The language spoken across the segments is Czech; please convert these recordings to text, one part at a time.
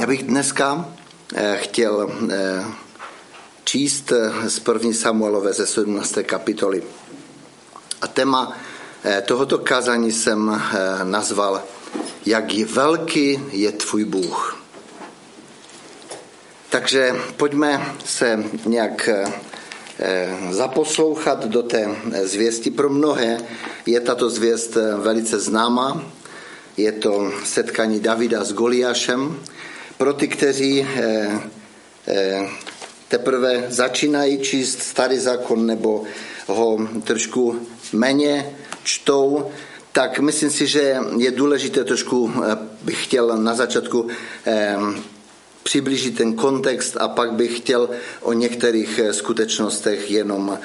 Já bych dneska chtěl číst z první Samuelové ze 17. kapitoly. A téma tohoto kázání jsem nazval Jak je velký je tvůj Bůh. Takže pojďme se nějak zaposlouchat do té zvěsti. Pro mnohé je tato zvěst velice známá. Je to setkání Davida s Goliášem. Pro ty, kteří teprve začínají číst starý zákon nebo ho trošku méně čtou, tak myslím si, že je důležité trošku, bych chtěl na začátku přiblížit ten kontext a pak bych chtěl o některých skutečnostech jenom,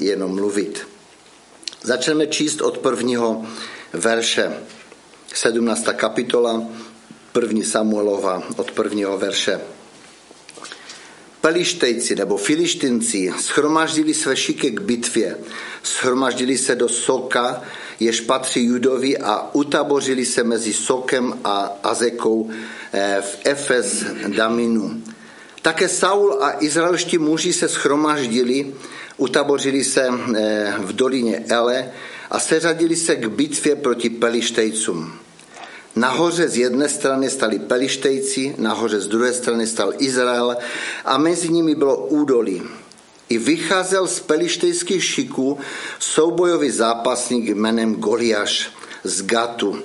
jenom mluvit. Začneme číst od prvního verše. 17. kapitola, první Samuelova od prvního verše. Pelištejci nebo filištinci schromaždili své šiky k bitvě, schromaždili se do Soka, jež patří Judovi a utabořili se mezi Sokem a Azekou eh, v Efes Daminu. Také Saul a izraelští muži se schromaždili, utabořili se eh, v dolině Ele a seřadili se k bitvě proti Pelištejcům. Nahoře z jedné strany stali Pelištejci, nahoře z druhé strany stal Izrael a mezi nimi bylo údolí. I vycházel z pelištejských šiků soubojový zápasník jménem Goliáš z Gatu.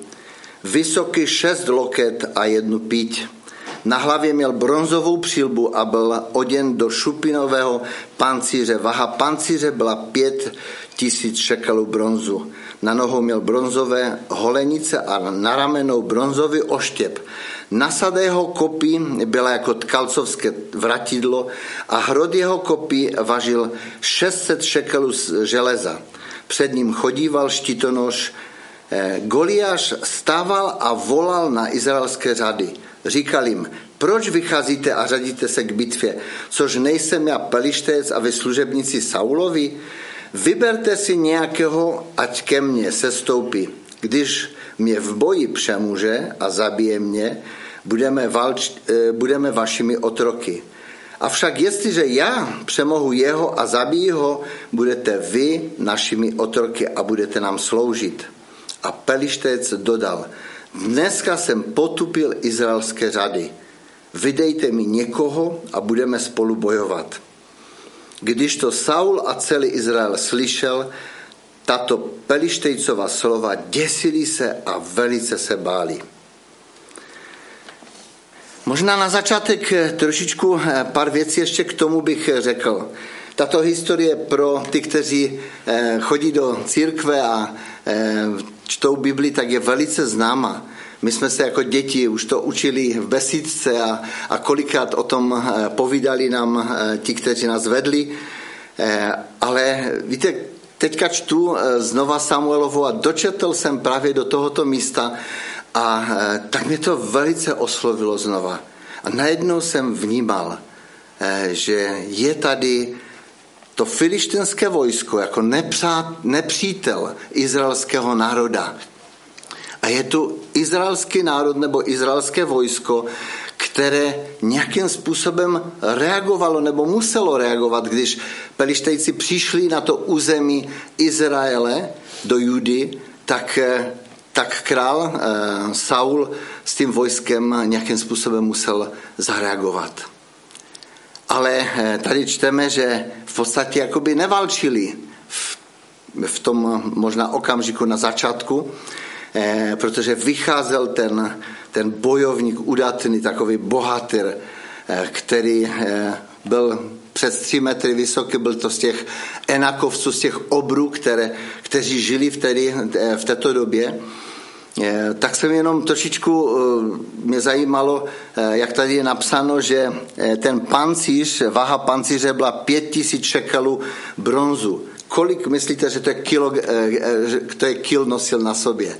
Vysoký šest loket a jednu píť. Na hlavě měl bronzovou přilbu a byl oděn do šupinového pancíře. Vaha pancíře byla pět tisíc šekelů bronzu. Na nohou měl bronzové holenice a na ramenou bronzový oštěp. Nasad jeho kopí byla jako tkalcovské vratidlo a hrod jeho kopí važil 600 šekelů železa. Před ním chodíval štitonož. Goliáš stával a volal na izraelské řady. Říkal jim, proč vycházíte a řadíte se k bitvě, což nejsem já pelištec a vy služebníci Saulovi? Vyberte si nějakého, ať ke mně sestoupí. Když mě v boji přemůže a zabije mě, budeme, valč, budeme vašimi otroky. Avšak jestliže já přemohu jeho a zabijí ho, budete vy našimi otroky a budete nám sloužit. A Pelištec dodal, dneska jsem potupil izraelské řady. Vydejte mi někoho a budeme spolu bojovat. Když to Saul a celý Izrael slyšel, tato Pelištejcova slova děsili se a velice se báli. Možná na začátek trošičku pár věcí ještě k tomu bych řekl. Tato historie pro ty, kteří chodí do církve a čtou Bibli, tak je velice známa. My jsme se jako děti už to učili v besídce a, a kolikrát o tom povídali nám ti, kteří nás vedli. Ale víte, teďka čtu znova Samuelovu a dočetl jsem právě do tohoto místa a tak mě to velice oslovilo znova. A najednou jsem vnímal, že je tady to filištinské vojsko jako nepřítel izraelského národa. Je tu izraelský národ nebo izraelské vojsko, které nějakým způsobem reagovalo nebo muselo reagovat, když pelištejci přišli na to území Izraele do Judy, tak, tak král eh, Saul s tím vojskem nějakým způsobem musel zareagovat. Ale eh, tady čteme, že v podstatě jakoby nevalčili v, v tom možná okamžiku na začátku, eh, protože vycházel ten, ten bojovník udatný, takový bohatýr, eh, který eh, byl přes tři metry vysoký, byl to z těch enakovců, z těch obrů, které, kteří žili v, tedy, eh, v této době. Eh, tak jsem jenom trošičku eh, mě zajímalo, jak tady je napsáno, že ten pancíř, váha pancíře byla pět tisíc šekelů bronzu. Kolik myslíte, že to je kilo, to je kil nosil na sobě?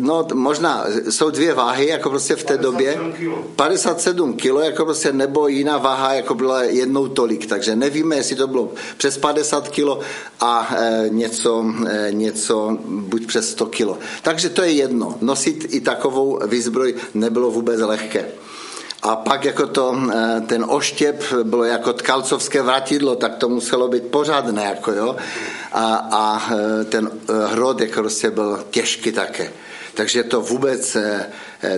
no možná jsou dvě váhy, jako prostě v té 57 době. kilo. 57 kilo, jako prostě, nebo jiná váha, jako byla jednou tolik. Takže nevíme, jestli to bylo přes 50 kilo a e, něco, e, něco buď přes 100 kilo. Takže to je jedno. Nosit i takovou výzbroj nebylo vůbec lehké. A pak jako to, eh, ten oštěp bylo jako tkalcovské vratidlo, tak to muselo být pořádné, jako jo. A, a eh, ten eh, hrod jako prostě byl těžký také. Takže to vůbec,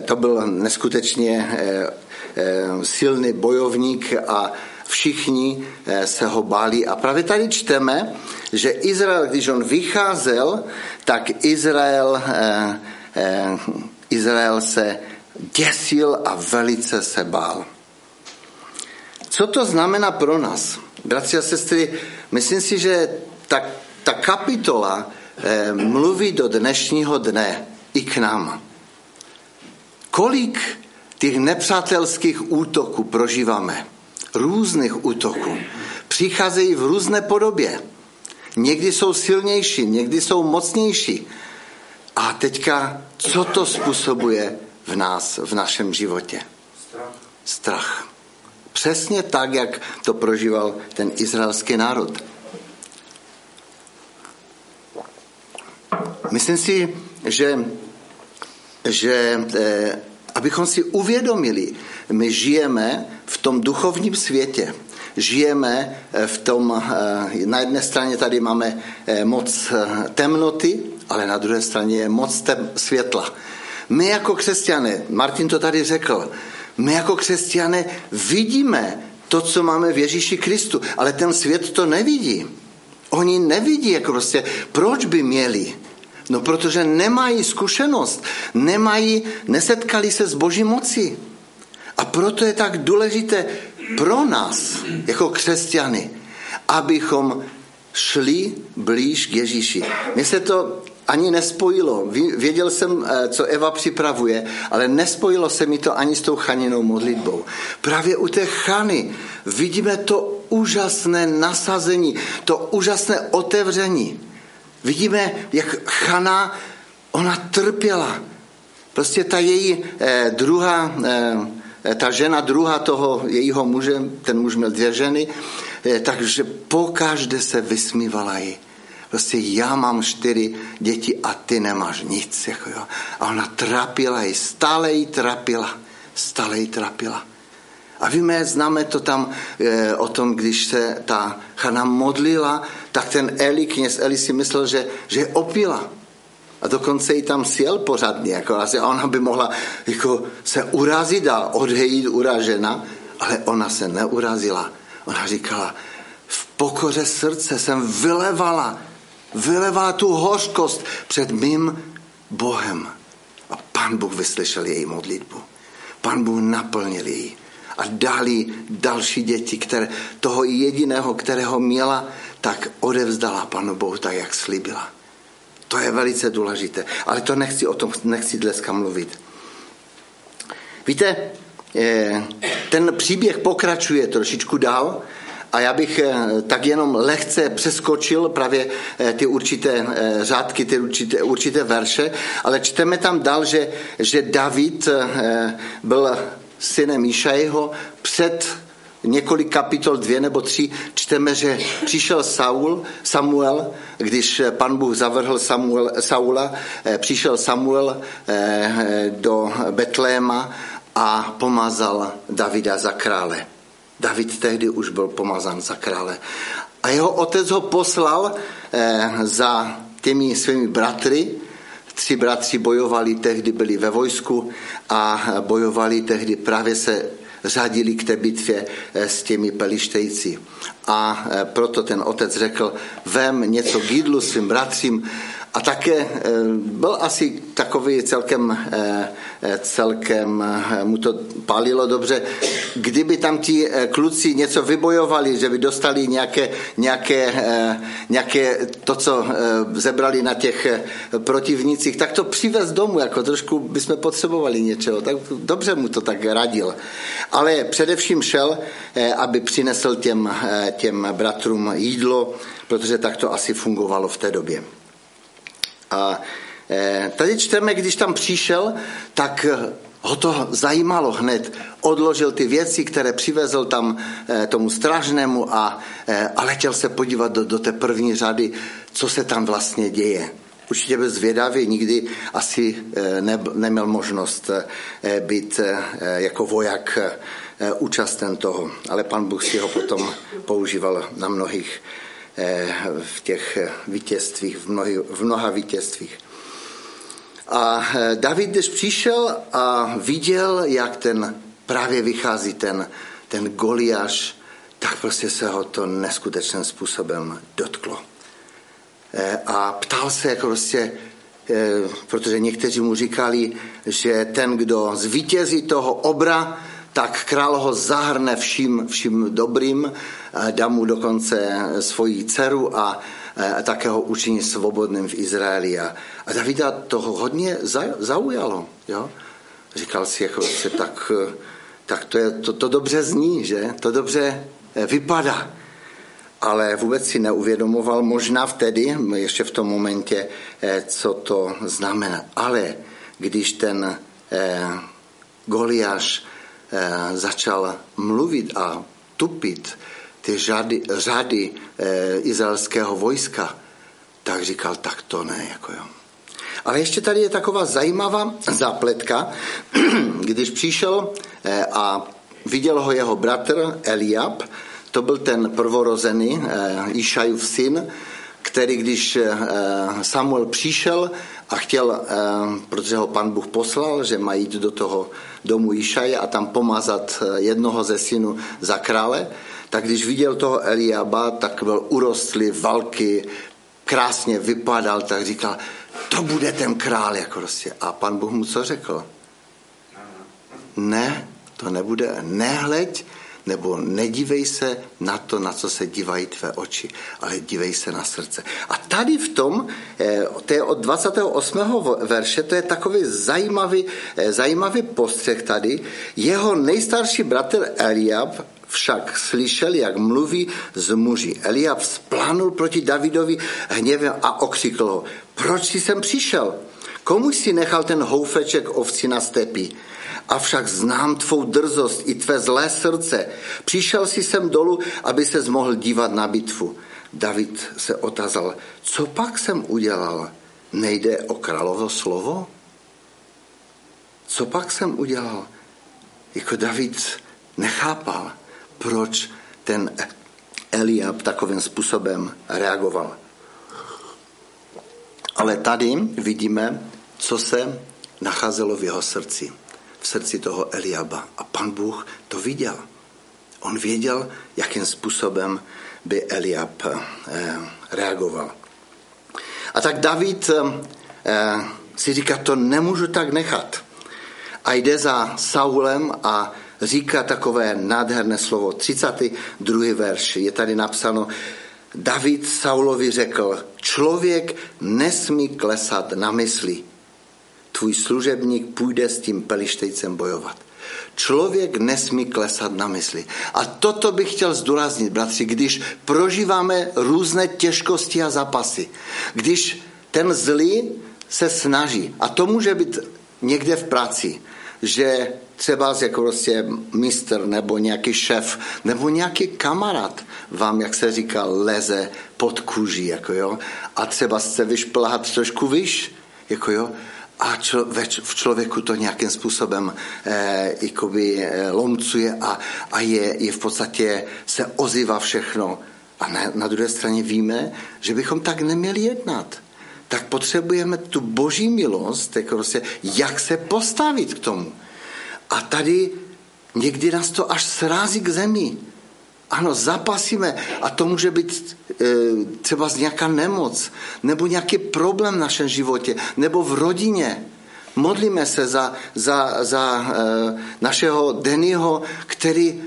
to byl neskutečně silný bojovník a všichni se ho báli. A právě tady čteme, že Izrael, když on vycházel, tak Izrael, Izrael se děsil a velice se bál. Co to znamená pro nás? Bratři a sestry, myslím si, že ta, ta kapitola eh, mluví do dnešního dne i k nám. Kolik těch nepřátelských útoků prožíváme? Různých útoků. Přicházejí v různé podobě. Někdy jsou silnější, někdy jsou mocnější. A teďka, co to způsobuje v nás, v našem životě. Strach. Strach. Přesně tak, jak to prožíval ten izraelský národ. Myslím si, že, že eh, abychom si uvědomili, my žijeme v tom duchovním světě. Žijeme eh, v tom, eh, na jedné straně tady máme eh, moc temnoty, ale na druhé straně je moc tem, světla. My jako křesťané, Martin to tady řekl, my jako křesťané vidíme to, co máme v Ježíši Kristu, ale ten svět to nevidí. Oni nevidí, jako prostě, proč by měli? No, protože nemají zkušenost, nemají, nesetkali se s boží moci. A proto je tak důležité pro nás, jako křesťany, abychom šli blíž k Ježíši. Mně se to ani nespojilo. Věděl jsem, eh, co Eva připravuje, ale nespojilo se mi to ani s tou chaninou modlitbou. Právě u té chany vidíme to úžasné nasazení, to úžasné otevření. Vidíme, jak chana, ona trpěla. Prostě ta její eh, druhá, eh, ta žena druhá toho jejího muže, ten muž měl dvě ženy, eh, takže pokaždé se vysmívala jí prostě já mám čtyři děti a ty nemáš nic. Jako jo. A ona trapila ji, stále ji trapila, stále ji trapila. A víme, známe to tam e, o tom, když se ta Chana modlila, tak ten Eli, kněz Eli si myslel, že, že je opila. A dokonce ji tam sjel pořádně, jako asi ona by mohla jako, se urazit a odhejít uražena, ale ona se neurazila. Ona říkala, v pokoře srdce jsem vylevala vylevá tu hořkost před mým Bohem. A pan Bůh vyslyšel její modlitbu. Pan Bůh naplnil ji a dal jí další děti, které, toho jediného, kterého měla, tak odevzdala panu Bohu tak, jak slíbila. To je velice důležité. Ale to nechci o tom, nechci dneska mluvit. Víte, eh, ten příběh pokračuje trošičku dál a já bych eh, tak jenom lehce přeskočil právě eh, ty určité eh, řádky, ty určité, určité verše, ale čteme tam dál, že, že David byl synem Išajeho před několik kapitol, dvě nebo tři, čteme, že přišel Saul, Samuel, když pan Bůh zavrhl Samuel, Saula, přišel Samuel do Betléma a pomazal Davida za krále. David tehdy už byl pomazán za krále. A jeho otec ho poslal eh, za těmi svými bratry. Tři bratři bojovali, tehdy byli ve vojsku a bojovali tehdy, právě se řadili k té bitvě eh, s těmi pelištejci. A eh, proto ten otec řekl, vem něco k jídlu svým bratřím a také eh, byl asi takový celkem, eh, eh, celkem mu to palilo dobře, kdyby tam ti kluci něco vybojovali, že by dostali nějaké, nějaké, nějaké to, co zebrali na těch protivnících, tak to přivez domů, jako trošku bychom potřebovali něčeho. Tak dobře mu to tak radil. Ale především šel, aby přinesl těm, těm bratrům jídlo, protože tak to asi fungovalo v té době. A Eh, tady čteme, když tam přišel, tak ho to zajímalo hned. Odložil ty věci, které přivezl tam tomu strážnému a, a letěl se podívat do, do té první řady, co se tam vlastně děje. Určitě byl zvědavý, nikdy asi ne, neměl možnost být jako voják účasten toho, ale pan Bůh si ho potom používal na mnohých v těch vítězstvích, v, mnohy, v mnoha vítězstvích. A David, když přišel a viděl, jak ten právě vychází ten, ten Goliáš, tak prostě se ho to neskutečným způsobem dotklo. A ptal se jako prostě, protože někteří mu říkali, že ten, kdo zvítězí toho obra, tak král ho zahrne vším, vším dobrým, dá mu dokonce svoji dceru a, a také ho učiní svobodným v Izraeli. A, Davida toho hodně zaujalo. Jo? Říkal si, jako se, tak, tak to, je, to, to dobře zní, že? To dobře eh, vypadá. Ale vůbec si neuvědomoval, možná vtedy, ještě v tom momentě, eh, co to znamená. Ale když ten eh, Goliáš Eh, začal mluvit a tupit ty řady, řady eh, izraelského vojska, tak říkal, tak to ne. Jako jo. Ale ještě tady je taková zajímavá zápletka, když přišel eh, a viděl ho jeho bratr Eliab, to byl ten prvorozený Išajův syn, který když Samuel přišel a chtěl, protože ho pan Bůh poslal, že má jít do toho domu Išaje a tam pomazat jednoho ze synů za krále, tak když viděl toho Eliaba, tak byl urostlý, valky, krásně vypadal, tak říkal, to bude ten král, jako prostě. A pan Bůh mu co řekl? Ne, to nebude, nehleď, nebo nedívej se na to, na co se dívají tvé oči, ale dívej se na srdce. A tady v tom, eh, to je od 28. verše, to je takový zajímavý, eh, zajímavý postřeh tady. Jeho nejstarší bratr Eliab však slyšel, jak mluví z muži. Eliab splánul proti Davidovi hněvem a okřikl ho. Proč jsi sem přišel? Komu jsi nechal ten houfeček ovci na stepi? avšak znám tvou drzost i tvé zlé srdce. Přišel jsi sem dolů, aby se mohl dívat na bitvu. David se otázal, co pak jsem udělal? Nejde o královo slovo? Co pak jsem udělal? Jako David nechápal, proč ten Eliab takovým způsobem reagoval. Ale tady vidíme, co se nacházelo v jeho srdci v srdci toho Eliaba. A pan Bůh to viděl. On věděl, jakým způsobem by Eliab eh, reagoval. A tak David eh, si říká, to nemůžu tak nechat. A jde za Saulem a říká takové nádherné slovo. 32. verš je tady napsáno, David Saulovi řekl, člověk nesmí klesat na mysli, tvůj služebník půjde s tím pelištejcem bojovat. Člověk nesmí klesat na mysli. A toto bych chtěl zdůraznit, bratři, když prožíváme různé těžkosti a zapasy, když ten zlý se snaží, a to může být někde v práci, že třeba jako prostě mistr nebo nějaký šéf nebo nějaký kamarád vám, jak se říká, leze pod kůží, jako jo, a třeba se vyšplhat trošku vyš, jako jo, a člo, v člověku to nějakým způsobem eh, jakoby, eh, lomcuje a, a je, je v podstatě se ozývá všechno. A na, na druhé straně víme, že bychom tak neměli jednat. Tak potřebujeme tu boží milost, jako prostě, jak se postavit k tomu. A tady někdy nás to až srází k zemi. Ano, zapasíme a to může být e, třeba z nějaká nemoc, nebo nějaký problém v našem životě, nebo v rodině. Modlíme se za, za, za e, našeho Dennyho, který,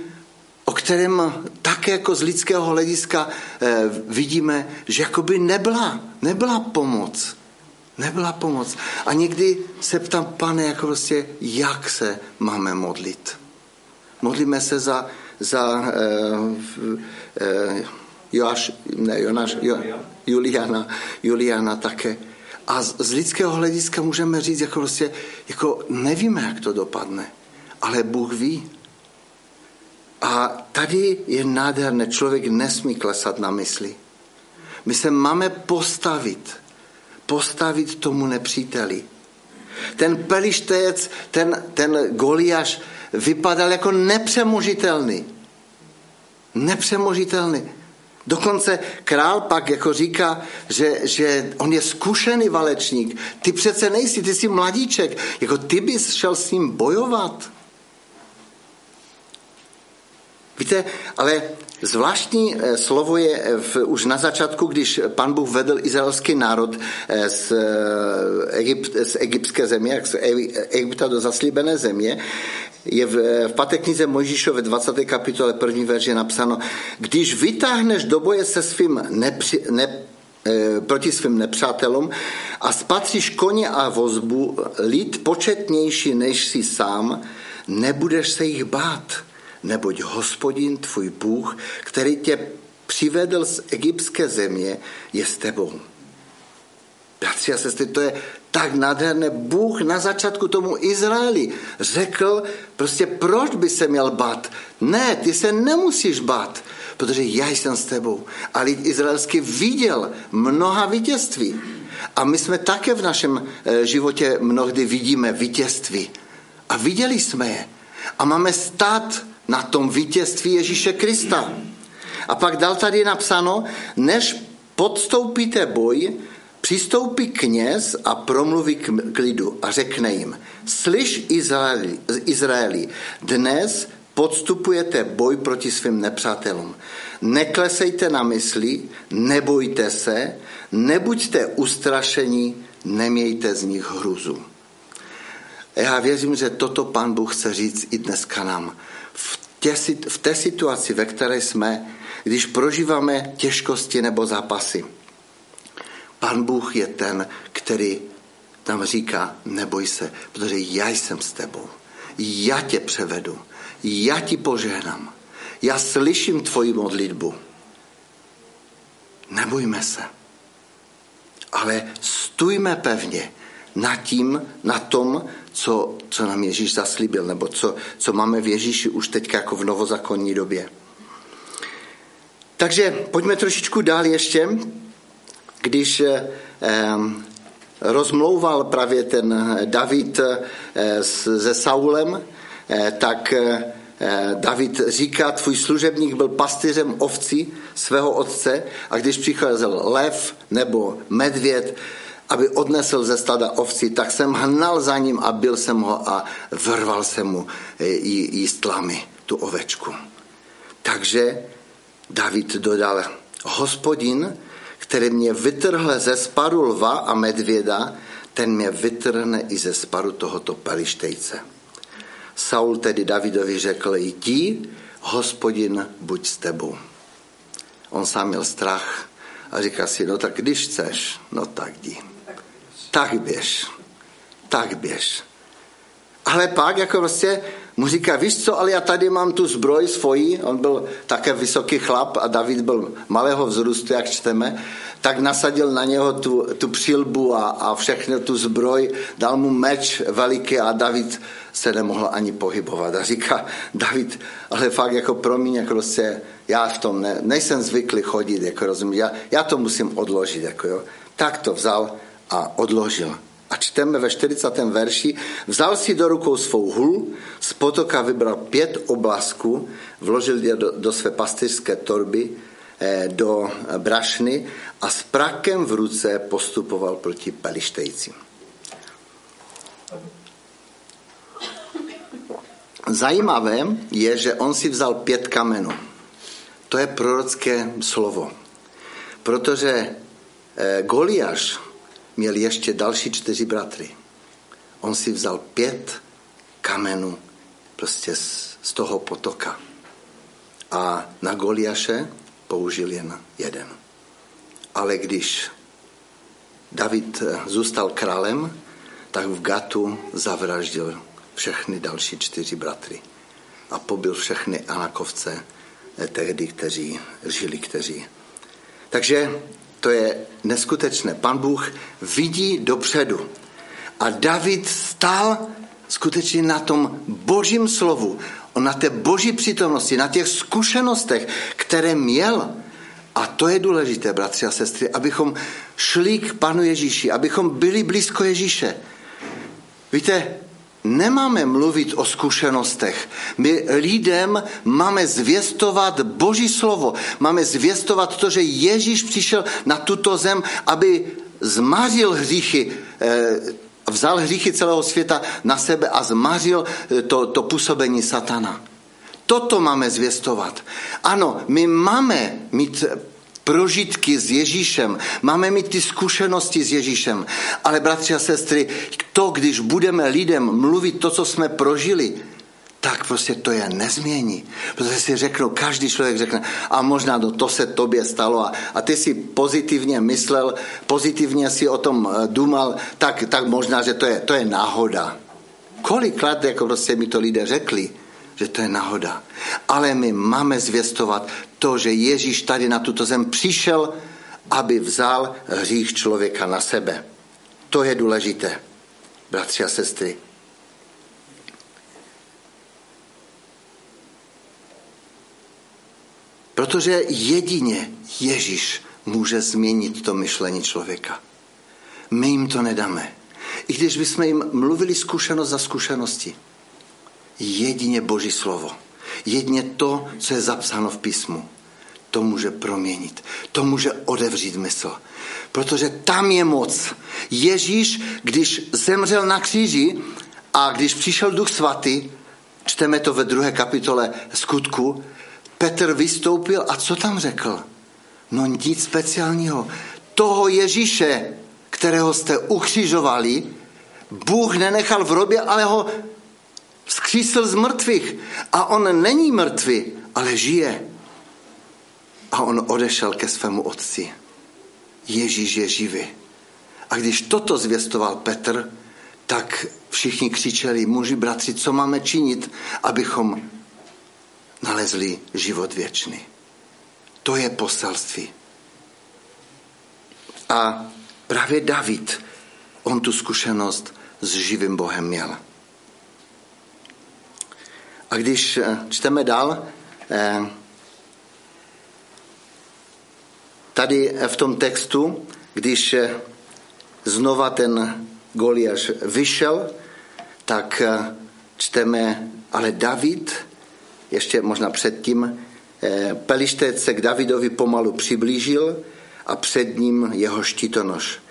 kterém také jako z lidského hlediska e, vidíme, že jakoby nebyla, nebyla pomoc. Nebyla pomoc. A někdy se ptám, pane, jako prostě, jak se máme modlit. Modlíme se za, za eh, eh, Joáš, ne, Jonáš, jo, Juliana, Juliana také. A z, z lidského hlediska můžeme říct, jako prostě, jako nevíme, jak to dopadne, ale Bůh ví. A tady je nádherné, člověk nesmí klesat na mysli. My se máme postavit, postavit tomu nepříteli. Ten pelištejec, ten, ten Goliáš vypadal jako nepřemožitelný. Nepřemožitelný. Dokonce král pak jako říká, že, že on je zkušený valečník. Ty přece nejsi, ty jsi mladíček. Jako ty bys šel s ním bojovat. Víte, ale zvláštní eh, slovo je eh, v, už na začátku, když pan Bůh vedl izraelský národ eh, z, Egypt, z egyptské země, z Egypta do zaslíbené země, je v, v paté knize Mojžíšové 20. kapitole první verži je napsáno, když vytáhneš do boje se svým nepři, ne, proti svým nepřátelům a spatříš koně a vozbu, lid početnější než si sám, nebudeš se jich bát neboť hospodin tvůj Bůh, který tě přivedl z egyptské země, je s tebou. Bratři a sestry, to je tak nádherné. Bůh na začátku tomu Izraeli řekl, prostě proč by se měl bát? Ne, ty se nemusíš bát, protože já jsem s tebou. A lid izraelský viděl mnoha vítězství. A my jsme také v našem eh, životě mnohdy vidíme vítězství. A viděli jsme je. A máme stát na tom vítězství Ježíše Krista. A pak dal tady napsáno, než podstoupíte boj, přistoupí kněz a promluví k lidu a řekne jim, slyš Izraeli, Izraeli dnes podstupujete boj proti svým nepřátelům. Neklesejte na mysli, nebojte se, nebuďte ustrašení, nemějte z nich hruzu. Já věřím, že toto pan Bůh chce říct i dneska nám v, tě, v té situaci, ve které jsme, když prožíváme těžkosti nebo zápasy. Pan Bůh je ten, který tam říká, neboj se, protože já jsem s tebou. Já tě převedu. Já ti požehnám. Já slyším tvoji modlitbu. Nebojme se. Ale stůjme pevně na tím, na tom, co, co nám Ježíš zaslíbil, nebo co, co máme v Ježíši už teď jako v novozakonní době. Takže pojďme trošičku dál ještě, když eh, rozmlouval právě ten David eh, se Saulem, eh, tak eh, David říká, tvůj služebník byl pastýřem ovcí svého otce a když přicházel lev nebo medvěd, aby odnesl ze stada ovcí, tak jsem hnal za ním a byl jsem ho a vrval jsem mu e, jí tlamy, tu ovečku. Takže David dodal, hospodin, který mě vytrhl ze sparu lva a medvěda, ten mě vytrhne i ze sparu tohoto pelištejce. Saul tedy Davidovi řekl, jdi, hospodin, buď s tebou. On sám měl strach a říká si, no tak když chceš, no tak jdi tak běž, tak běž. Ale pak jako vlastně mu říká, víš co, ale já tady mám tu zbroj svoji, on byl také vysoký chlap a David byl malého vzrůstu, jak čteme, tak nasadil na něho tu, tu přilbu a, a všechno tu zbroj, dal mu meč veliký a David se nemohl ani pohybovat. A říká David, ale fakt jako promiň, jako prostě já v tom ne, nejsem zvyklý chodit, jako rozumím, já, já to musím odložit, jako jo. Tak to vzal a odložil. A čteme ve 40. verši, vzal si do rukou svou hul, z potoka vybral pět oblasků, vložil je do, do své pastýřské torby, eh, do brašny a s prakem v ruce postupoval proti pelištejcím. Zajímavé je, že on si vzal pět kamenů. To je prorocké slovo. Protože eh, Goliáš měl ještě další čtyři bratry. On si vzal pět kamenů prostě z, z toho potoka. A na Goliaše použil jen jeden. Ale když David eh, zůstal králem, tak v Gatu zavraždil všechny další čtyři bratry a pobil všechny anakovce eh, tehdy, kteří žili, kteří. Takže to je neskutečné. Pan Bůh vidí dopředu. A David stál skutečně na tom božím slovu, na té boží přítomnosti, na těch zkušenostech, které měl. A to je důležité, bratři a sestry, abychom šli k Panu Ježíši, abychom byli blízko Ježíše. Víte, nemáme mluvit o zkušenostech. My lidem máme zvěstovat Boží slovo. Máme zvěstovat to, že Ježíš přišel na tuto zem, aby zmařil hříchy, eh, vzal hříchy celého světa na sebe a zmařil eh, to, to působení satana. Toto máme zvěstovat. Ano, my máme mít prožitky s Ježíšem, máme mít ty zkušenosti s Ježíšem, ale bratři a sestry, to, když budeme lidem mluvit to, co jsme prožili, tak prostě to je nezmění. Protože si řeknu, každý člověk řekne, a možná no, to se tobě stalo a, a ty si pozitivně myslel, pozitivně si o tom eh, důmal, tak, tak možná, že to je, to je náhoda. Kolikrát jako prostě mi to lidé řekli, že to je náhoda. Ale my máme zvěstovat to, že Ježíš tady na tuto zem přišel, aby vzal hřích člověka na sebe. To je důležité, bratři a sestry. Protože jedině Ježíš může změnit to myšlení člověka. My jim to nedáme. I když bychom jim mluvili zkušenost za zkušenosti. Jedině Boží slovo. Jedině to, co je zapsáno v písmu. To může proměnit. To může odevřít mysl. Protože tam je moc. Ježíš, když zemřel na kříži a když přišel Duch Svatý, čteme to ve druhé kapitole skutku, Petr vystoupil a co tam řekl? No nic speciálního. Toho Ježíše, kterého jste ukřižovali, Bůh nenechal v robě, ale ho vzkřísil z mrtvých. A on není mrtvý, ale žije. A on odešel ke svému otci. Ježíš je živý. A když toto zvěstoval Petr, tak všichni křičeli, muži, bratři, co máme činit, abychom nalezli život věčný. To je poselství. A právě David, on tu zkušenost s živým Bohem měl. A když eh, čteme dál, eh, tady v tom textu, když eh, znova ten Goliáš vyšel, tak čteme, ale David ještě možná předtím, eh, Pelištec se k Davidovi pomalu přiblížil a před ním jeho štítonož.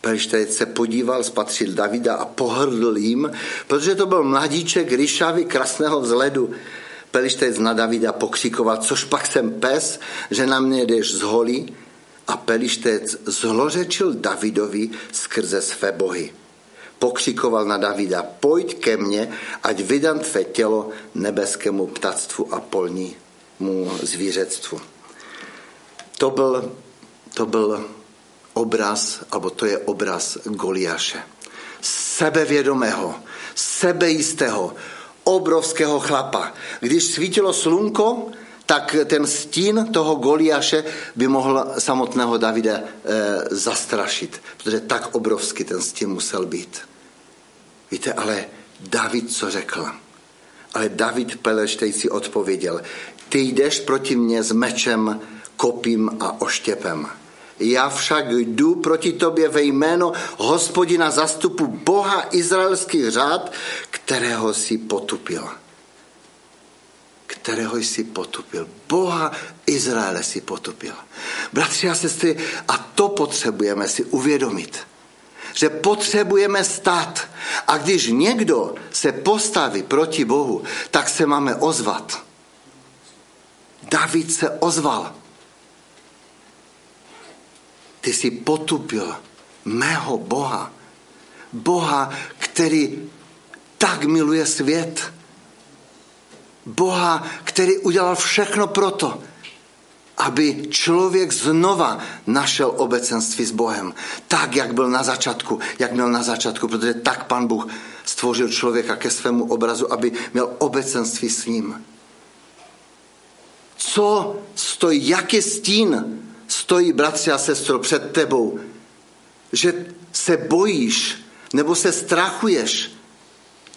Pelištec se podíval, spatřil Davida a pohrdl jim, protože to byl mladíček ryšavý, krásného vzhledu. Pelištec na Davida pokřikoval, což pak jsem pes, že na mě jdeš z holí. A Pelištec zlořečil Davidovi skrze své bohy pokřikoval na Davida, pojď ke mně, ať vydám tvé tělo nebeskému ptactvu a polnímu zvířectvu. To byl, to byl obraz, alebo to je obraz Goliáše. Sebevědomého, sebejistého, obrovského chlapa. Když svítilo slunko, tak ten stín toho Goliáše by mohl samotného Davida e, zastrašit, protože tak obrovský ten stín musel být. Víte, ale David co řekl? Ale David Peleštejci odpověděl, ty jdeš proti mně s mečem, kopím a oštěpem. Já však jdu proti tobě ve jméno hospodina zastupu Boha izraelských řád, kterého si potupil. Kterého jsi potupil. Boha Izraele si potupil. Bratři a sestry, a to potřebujeme si uvědomit že potřebujeme stát. A když někdo se postaví proti Bohu, tak se máme ozvat. David se ozval. Ty jsi potupil mého Boha. Boha, který tak miluje svět. Boha, který udělal všechno proto, aby člověk znova našel obecenství s Bohem. Tak, jak byl na začátku, jak měl na začátku, protože tak pan Bůh stvořil člověka ke svému obrazu, aby měl obecenství s ním. Co stojí, jaký stín stojí, bratři a sestro, před tebou, že se bojíš nebo se strachuješ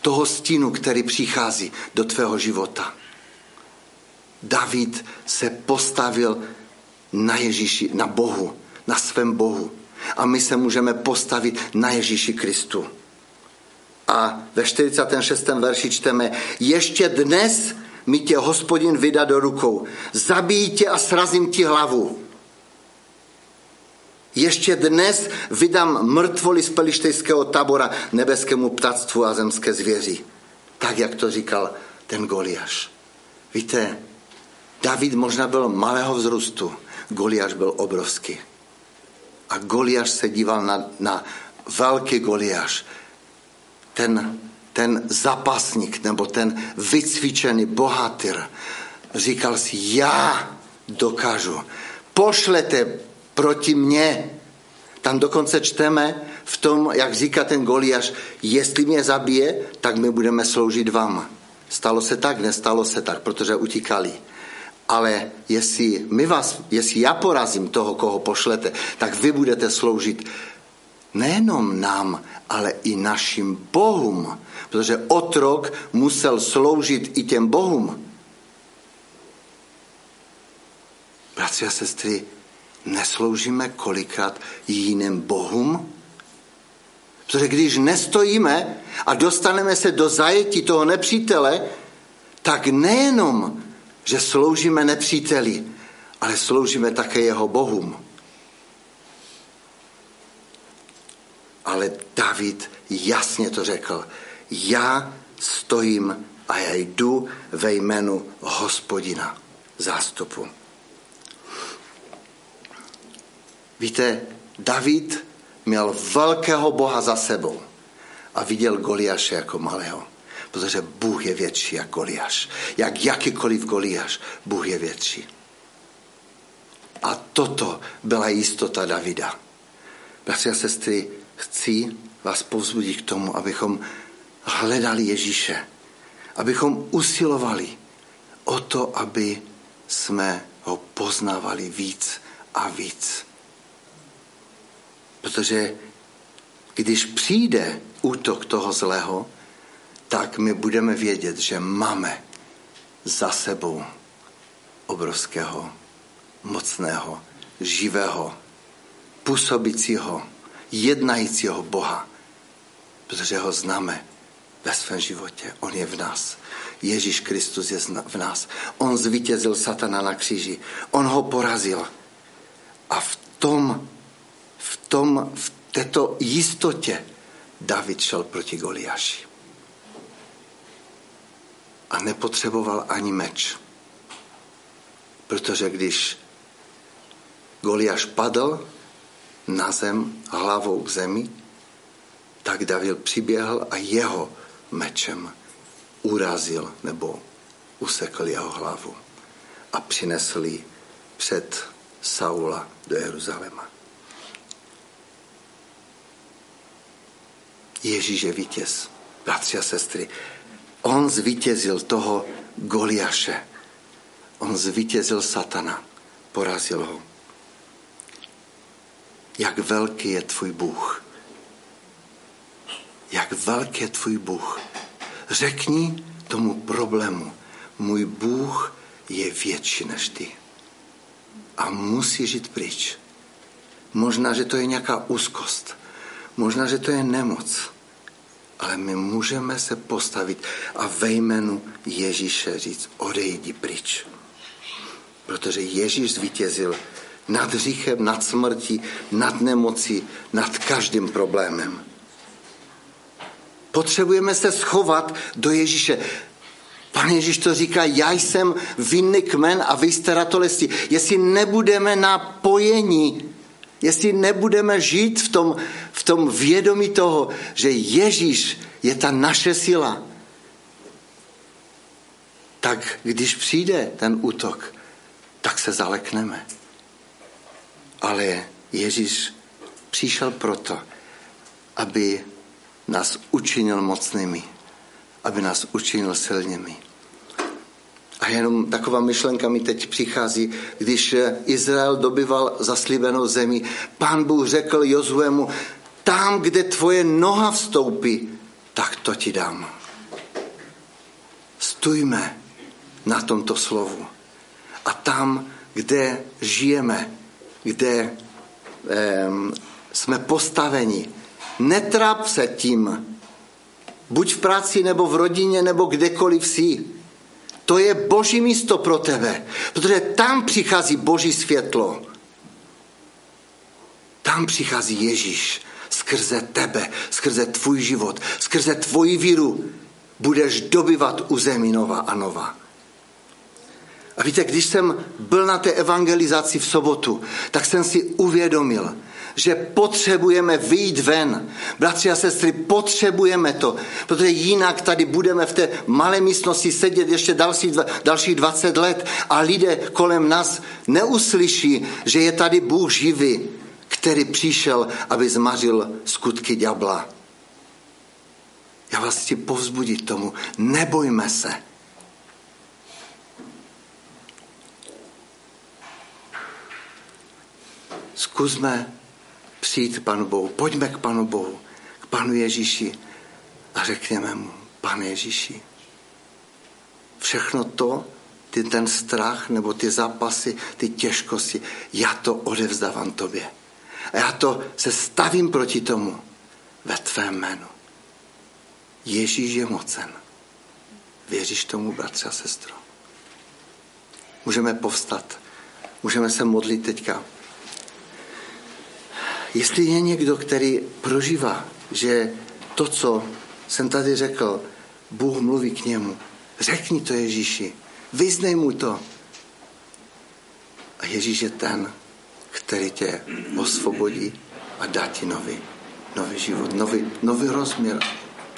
toho stínu, který přichází do tvého života. David se postavil na Ježíši, na Bohu, na svém Bohu. A my se můžeme postavit na Ježíši Kristu. A ve 46. verši čteme, ještě dnes mi tě hospodin vydá do rukou. Zabij tě a srazím ti hlavu. Ještě dnes vydám mrtvoli z pelištejského tábora nebeskému ptactvu a zemské zvěři. Tak, jak to říkal ten Goliáš. Víte, David možná byl malého vzrůstu, Goliáš byl obrovský. A Goliáš se díval na, na velký Goliáš, ten, ten zapasník nebo ten vycvičený bohatýr. Říkal si, já dokážu. Pošlete proti mně. Tam dokonce čteme v tom, jak říká ten Goliáš, jestli mě zabije, tak my budeme sloužit vám. Stalo se tak, nestalo se tak, protože utíkali. Ale jestli, my vás, jestli já porazím toho, koho pošlete, tak vy budete sloužit nejenom nám, ale i našim bohům. Protože otrok musel sloužit i těm bohům. Bratři a sestry, nesloužíme kolikrát jiným bohům? Protože když nestojíme a dostaneme se do zajetí toho nepřítele, tak nejenom, že sloužíme nepříteli, ale sloužíme také jeho bohům. Ale David jasně to řekl. Já stojím a já jdu ve jménu hospodina zástupu. Víte, David měl velkého boha za sebou a viděl Goliáše jako malého. Protože Bůh je větší jak Goliáš. Jak jakýkoliv Goliáš, Bůh je větší. A toto byla jistota Davida. Bratři a sestry, chci vás povzbudit k tomu, abychom hledali Ježíše. Abychom usilovali o to, aby jsme ho poznávali víc a víc. Protože když přijde útok toho zlého, tak my budeme vědět, že máme za sebou obrovského, mocného, živého, působícího, jednajícího Boha, protože ho známe ve svém životě. On je v nás. Ježíš Kristus je v nás. On zvítězil satana na kříži. On ho porazil. A v tom v, tom, v této jistotě David šel proti Goliáši. A nepotřeboval ani meč. Protože když Goliáš padl na zem hlavou k zemi, tak David přiběhl a jeho mečem urazil nebo usekl jeho hlavu a přinesl ji před Saula do Jeruzaléma. Ježíš je vítěz. Bratři a sestry, on zvítězil toho Goliaše. On zvítězil satana. Porazil ho. Jak velký je tvůj Bůh. Jak velký je tvůj Bůh. Řekni tomu problému, můj Bůh je větší než ty. A musí žít pryč. Možná, že to je nějaká úzkost. Možná, že to je nemoc ale my můžeme se postavit a ve jménu Ježíše říct, odejdi pryč. Protože Ježíš zvítězil nad hříchem, nad smrtí, nad nemocí, nad každým problémem. Potřebujeme se schovat do Ježíše. Pan Ježíš to říká, já jsem vinný kmen a vy jste ratolesti. Jestli nebudeme napojení jestli nebudeme žít v tom, v tom vědomí toho, že Ježíš je ta naše síla, tak když přijde ten útok, tak se zalekneme. Ale Ježíš přišel proto, aby nás učinil mocnými, aby nás učinil silnými. A jenom taková myšlenka mi teď přichází, když Izrael dobyval zaslíbenou zemi, pán Bůh řekl Jozuemu, tam, kde tvoje noha vstoupí, tak to ti dám. Stůjme na tomto slovu. A tam, kde žijeme, kde eh, jsme postaveni, netráp se tím, buď v práci, nebo v rodině, nebo kdekoliv jsi. To je boží místo pro tebe, protože tam přichází boží světlo. Tam přichází Ježíš skrze tebe, skrze tvůj život, skrze tvoji víru budeš dobyvat území nova a nova. A víte, když jsem byl na té evangelizaci v sobotu, tak jsem si uvědomil, že potřebujeme vyjít ven. Bratři a sestry, potřebujeme to, protože jinak tady budeme v té malé místnosti sedět ještě další, dalších 20 let a lidé kolem nás neuslyší, že je tady Bůh živý, který přišel, aby zmařil skutky ďabla. Já vás chci povzbudit tomu, nebojme se. Zkusme přijít Panu Bohu, pojďme k Panu Bohu, k Panu Ježíši a řekněme mu, Pane Ježíši, všechno to, ty, ten strach nebo ty zápasy, ty těžkosti, já to odevzdávám tobě. A já to se stavím proti tomu ve tvém jménu. Ježíš je mocen. Věříš tomu, bratře a sestro? Můžeme povstat. Můžeme se modlit teďka. Jestli je někdo, který prožívá, že to, co jsem tady řekl, Bůh mluví k němu, řekni to Ježíši, vyznej mu to. A Ježíš je ten, který tě osvobodí a dá ti nový, nový život, nový, nový rozměr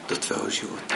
do tvého života.